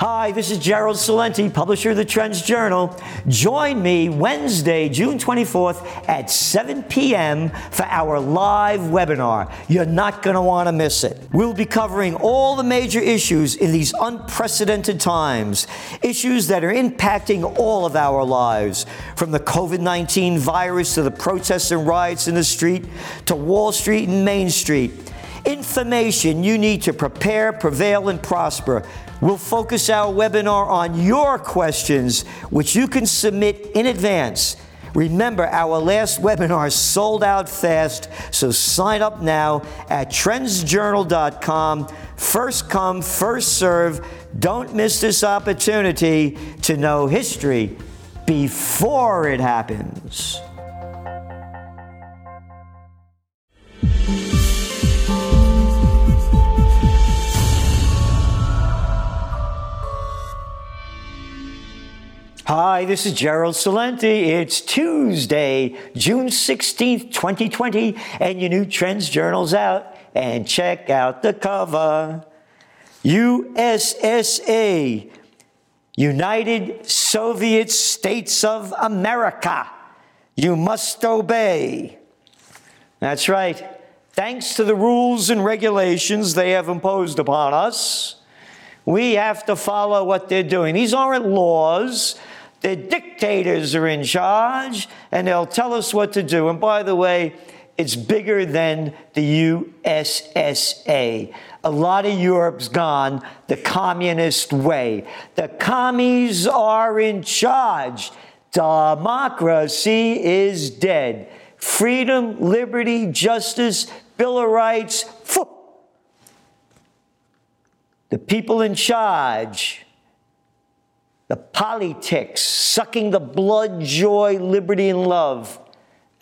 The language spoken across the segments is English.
Hi, this is Gerald Celente, publisher of the Trends Journal. Join me Wednesday, June 24th at 7 p.m. for our live webinar. You're not going to want to miss it. We'll be covering all the major issues in these unprecedented times, issues that are impacting all of our lives, from the COVID 19 virus to the protests and riots in the street to Wall Street and Main Street. Information you need to prepare, prevail, and prosper. We'll focus our webinar on your questions, which you can submit in advance. Remember, our last webinar sold out fast, so sign up now at trendsjournal.com. First come, first serve. Don't miss this opportunity to know history before it happens. Hi, this is Gerald Celente. It's Tuesday, June 16th, 2020, and your new Trends Journal's out. And check out the cover USSA, United Soviet States of America. You must obey. That's right. Thanks to the rules and regulations they have imposed upon us, we have to follow what they're doing. These aren't laws. The dictators are in charge and they'll tell us what to do. And by the way, it's bigger than the USSA. A lot of Europe's gone the communist way. The commies are in charge. Democracy is dead. Freedom, liberty, justice, Bill of Rights. The people in charge the politics, sucking the blood, joy, liberty, and love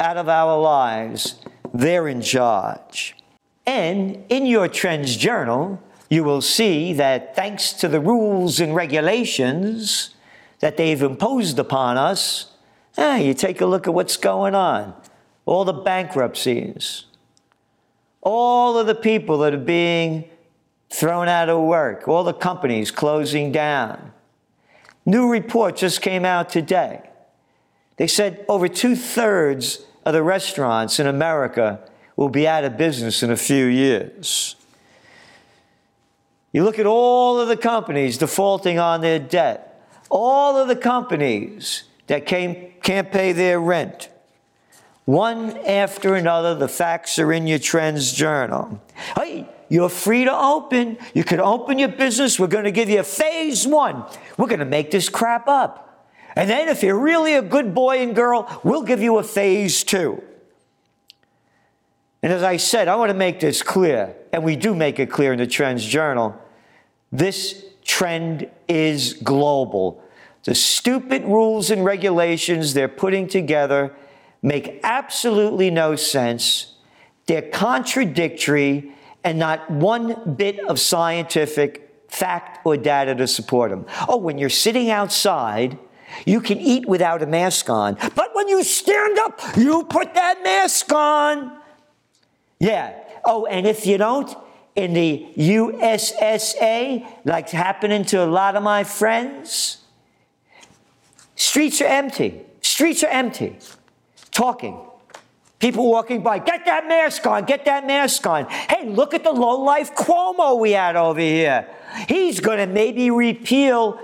out of our lives, they're in charge. And in your Trends Journal, you will see that thanks to the rules and regulations that they've imposed upon us, eh, you take a look at what's going on. All the bankruptcies, all of the people that are being thrown out of work, all the companies closing down New report just came out today. They said over two thirds of the restaurants in America will be out of business in a few years. You look at all of the companies defaulting on their debt, all of the companies that came, can't pay their rent. One after another, the facts are in your trends journal. Hey, you're free to open. You can open your business. We're going to give you a phase one. We're going to make this crap up. And then, if you're really a good boy and girl, we'll give you a phase two. And as I said, I want to make this clear, and we do make it clear in the Trends Journal. This trend is global. The stupid rules and regulations they're putting together make absolutely no sense. They're contradictory and not one bit of scientific fact or data to support them. Oh, when you're sitting outside, you can eat without a mask on, but when you stand up, you put that mask on. Yeah. Oh, and if you don't, in the USSA, like happening to a lot of my friends, streets are empty. Streets are empty. Talking. People walking by, get that mask on, get that mask on. Hey, look at the low life Cuomo we had over here. He's going to maybe repeal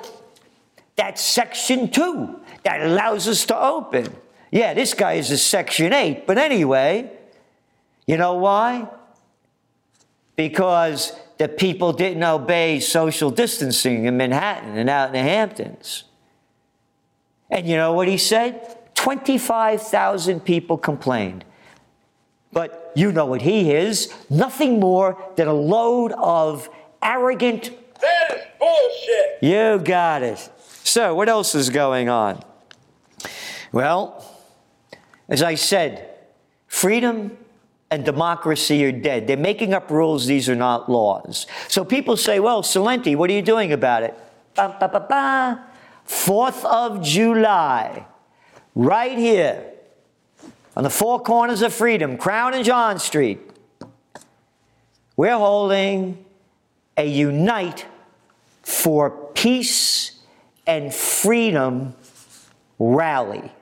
that Section 2 that allows us to open. Yeah, this guy is a Section 8, but anyway, you know why? Because the people didn't obey social distancing in Manhattan and out in the Hamptons. And you know what he said? 25,000 people complained. But you know what he is nothing more than a load of arrogant. That is bullshit. You got it. So, what else is going on? Well, as I said, freedom and democracy are dead. They're making up rules, these are not laws. So people say, well, Celente, what are you doing about it? Ba, ba, ba, ba. 4th of July right here on the four corners of freedom, Crown and John Street, we're holding a Unite for Peace and Freedom Rally.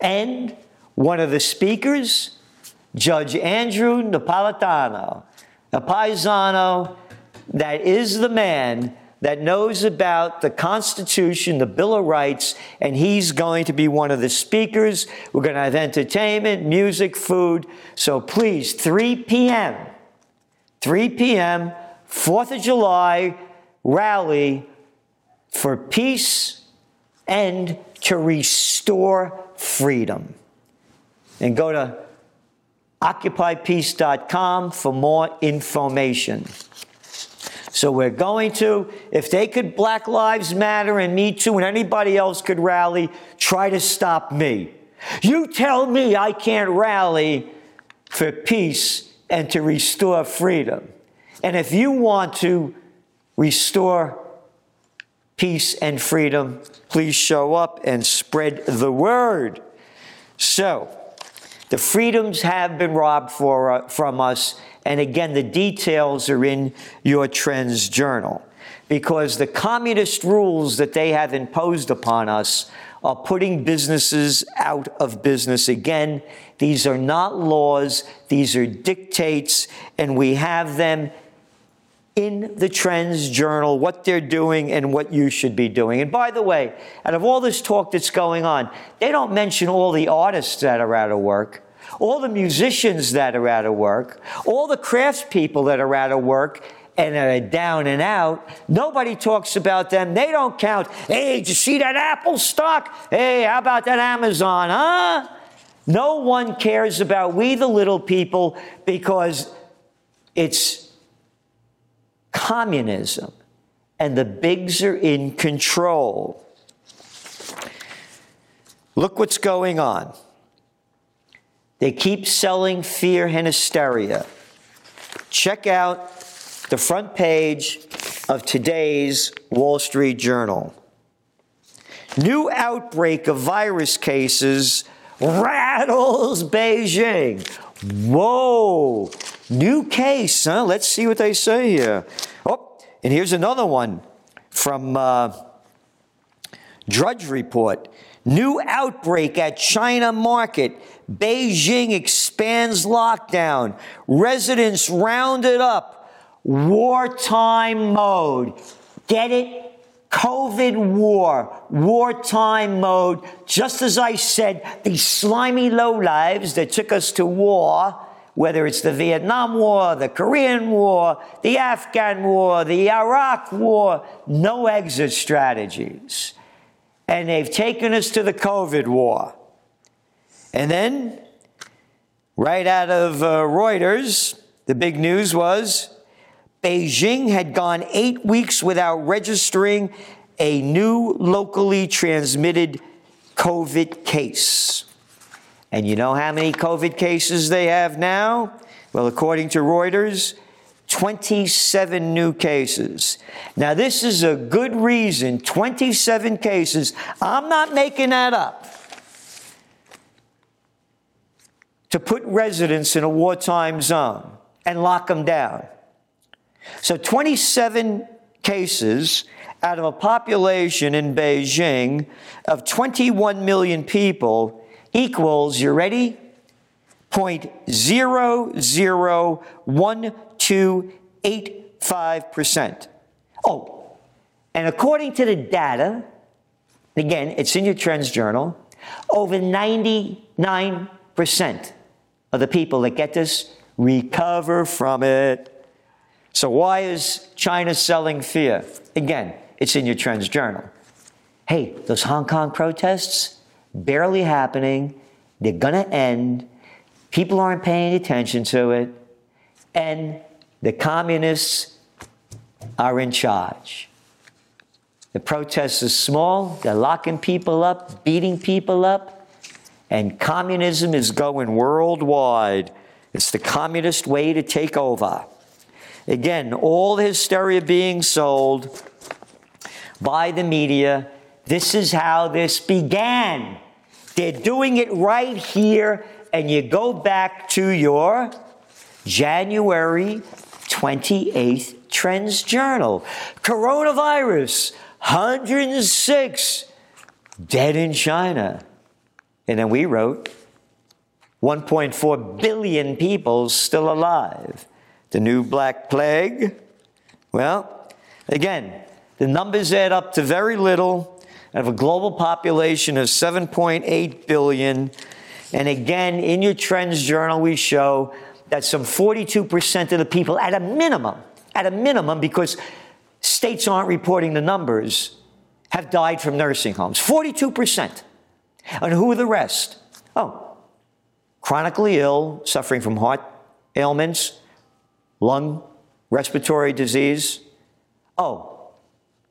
And one of the speakers, Judge Andrew Napolitano, a paisano that is the man that knows about the Constitution, the Bill of Rights, and he's going to be one of the speakers. We're going to have entertainment, music, food. So please, 3 p.m., 3 p.m., 4th of July rally for peace and to restore freedom. And go to occupypeace.com for more information. So we're going to, if they could Black Lives Matter and Me Too and anybody else could rally, try to stop me. You tell me I can't rally for peace and to restore freedom. And if you want to restore peace and freedom, please show up and spread the word. So, the freedoms have been robbed for, uh, from us and again, the details are in your Trends Journal. Because the communist rules that they have imposed upon us are putting businesses out of business again. These are not laws, these are dictates, and we have them in the Trends Journal, what they're doing and what you should be doing. And by the way, out of all this talk that's going on, they don't mention all the artists that are out of work all the musicians that are out of work, all the craftspeople that are out of work and are down and out. Nobody talks about them. They don't count. Hey, did you see that Apple stock? Hey, how about that Amazon, huh? No one cares about we, the little people, because it's communism and the bigs are in control. Look what's going on. They keep selling fear and hysteria. Check out the front page of today's Wall Street Journal. New outbreak of virus cases rattles Beijing. Whoa, new case, huh? Let's see what they say here. Oh, and here's another one from uh, Drudge Report. New outbreak at China market. Beijing expands lockdown. Residents rounded up. Wartime mode. Get it? COVID war, wartime mode. Just as I said, these slimy lowlives that took us to war, whether it's the Vietnam War, the Korean War, the Afghan War, the Iraq War, no exit strategies and they've taken us to the COVID war. And then, right out of uh, Reuters, the big news was Beijing had gone eight weeks without registering a new locally transmitted COVID case. And you know how many COVID cases they have now? Well, according to Reuters, 27 new cases. Now, this is a good reason 27 cases. I'm not making that up. To put residents in a wartime zone and lock them down. So, 27 cases out of a population in Beijing of 21 million people equals, you ready? 0.0012 0.285%. Oh, and according to the data, again, it's in your Trends Journal, over 99% of the people that get this recover from it. So, why is China selling fear? Again, it's in your Trends Journal. Hey, those Hong Kong protests, barely happening, they're gonna end, people aren't paying attention to it, and the communists are in charge. The protest is small, they're locking people up, beating people up, and communism is going worldwide. It's the communist way to take over. Again, all the hysteria being sold by the media. This is how this began. They're doing it right here, and you go back to your January 28th Trends Journal. Coronavirus, 106 dead in China. And then we wrote 1.4 billion people still alive. The new Black Plague. Well, again, the numbers add up to very little of a global population of 7.8 billion. And again, in your Trends Journal, we show that some 42% of the people, at a minimum, at a minimum, because states aren't reporting the numbers, have died from nursing homes. 42%. And who are the rest? Oh, chronically ill, suffering from heart ailments, lung, respiratory disease. Oh,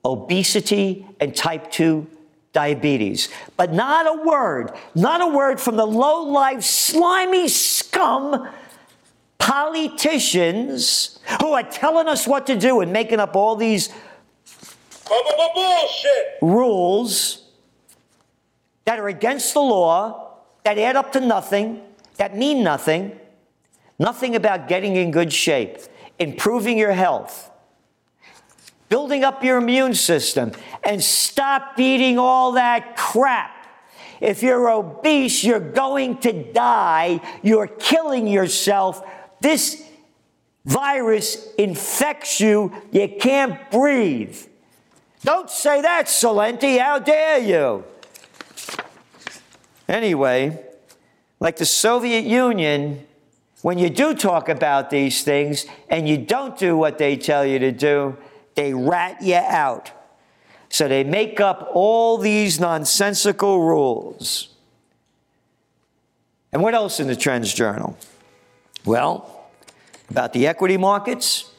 obesity and type 2 diabetes. But not a word, not a word from the low life, slimy scum politicians who are telling us what to do and making up all these Bullshit. rules that are against the law, that add up to nothing, that mean nothing, nothing about getting in good shape, improving your health, building up your immune system, and stop eating all that crap. If you're obese, you're going to die. You're killing yourself. This virus infects you. You can't breathe. Don't say that, Celente. How dare you? Anyway, like the Soviet Union, when you do talk about these things and you don't do what they tell you to do, they rat you out. So they make up all these nonsensical rules. And what else in the Trends Journal? Well, about the equity markets,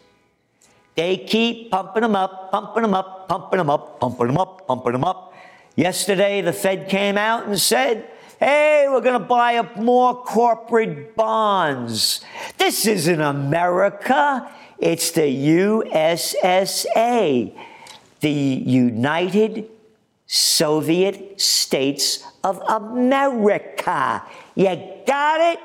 they keep pumping them up, pumping them up, pumping them up, pumping them up, pumping them up. Yesterday, the Fed came out and said, hey, we're going to buy up more corporate bonds. This isn't America, it's the USSA, the United Soviet States of America. You got it?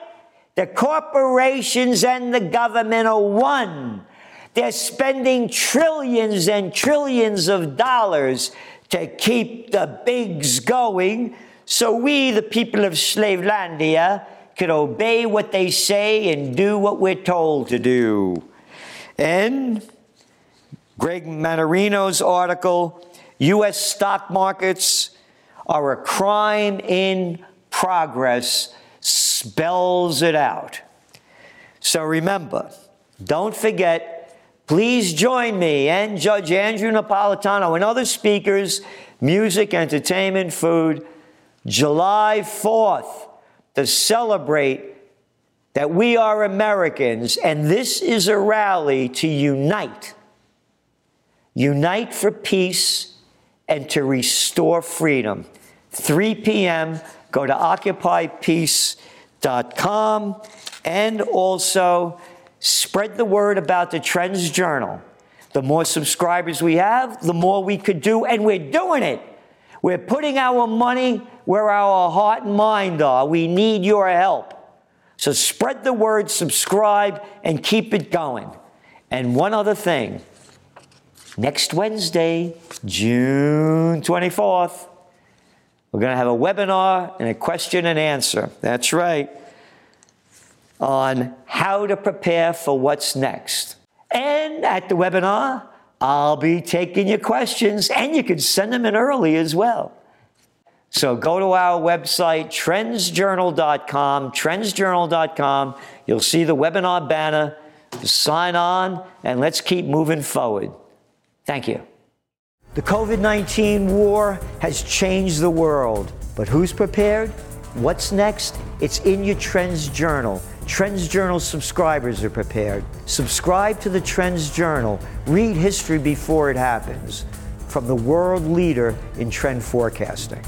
The corporations and the government are one. They're spending trillions and trillions of dollars to keep the bigs going so we, the people of Slavelandia, could obey what they say and do what we're told to do. And Greg Mannarino's article, U.S. stock markets are a crime in progress, spells it out. So remember, don't forget, please join me and Judge Andrew Napolitano and other speakers, music, entertainment, food, July 4th to celebrate that we are Americans and this is a rally to unite. Unite for peace and to restore freedom. 3 p.m. Go to occupypeace.com and also spread the word about the Trends Journal. The more subscribers we have, the more we could do, and we're doing it. We're putting our money where our heart and mind are. We need your help. So spread the word, subscribe, and keep it going. And one other thing next Wednesday, June 24th, we're going to have a webinar and a question and answer. That's right. On how to prepare for what's next. And at the webinar, I'll be taking your questions and you can send them in early as well. So go to our website, trendsjournal.com, trendsjournal.com. You'll see the webinar banner. Sign on and let's keep moving forward. Thank you. The COVID 19 war has changed the world, but who's prepared? What's next? It's in your Trends Journal. Trends Journal subscribers are prepared. Subscribe to the Trends Journal. Read history before it happens from the world leader in trend forecasting.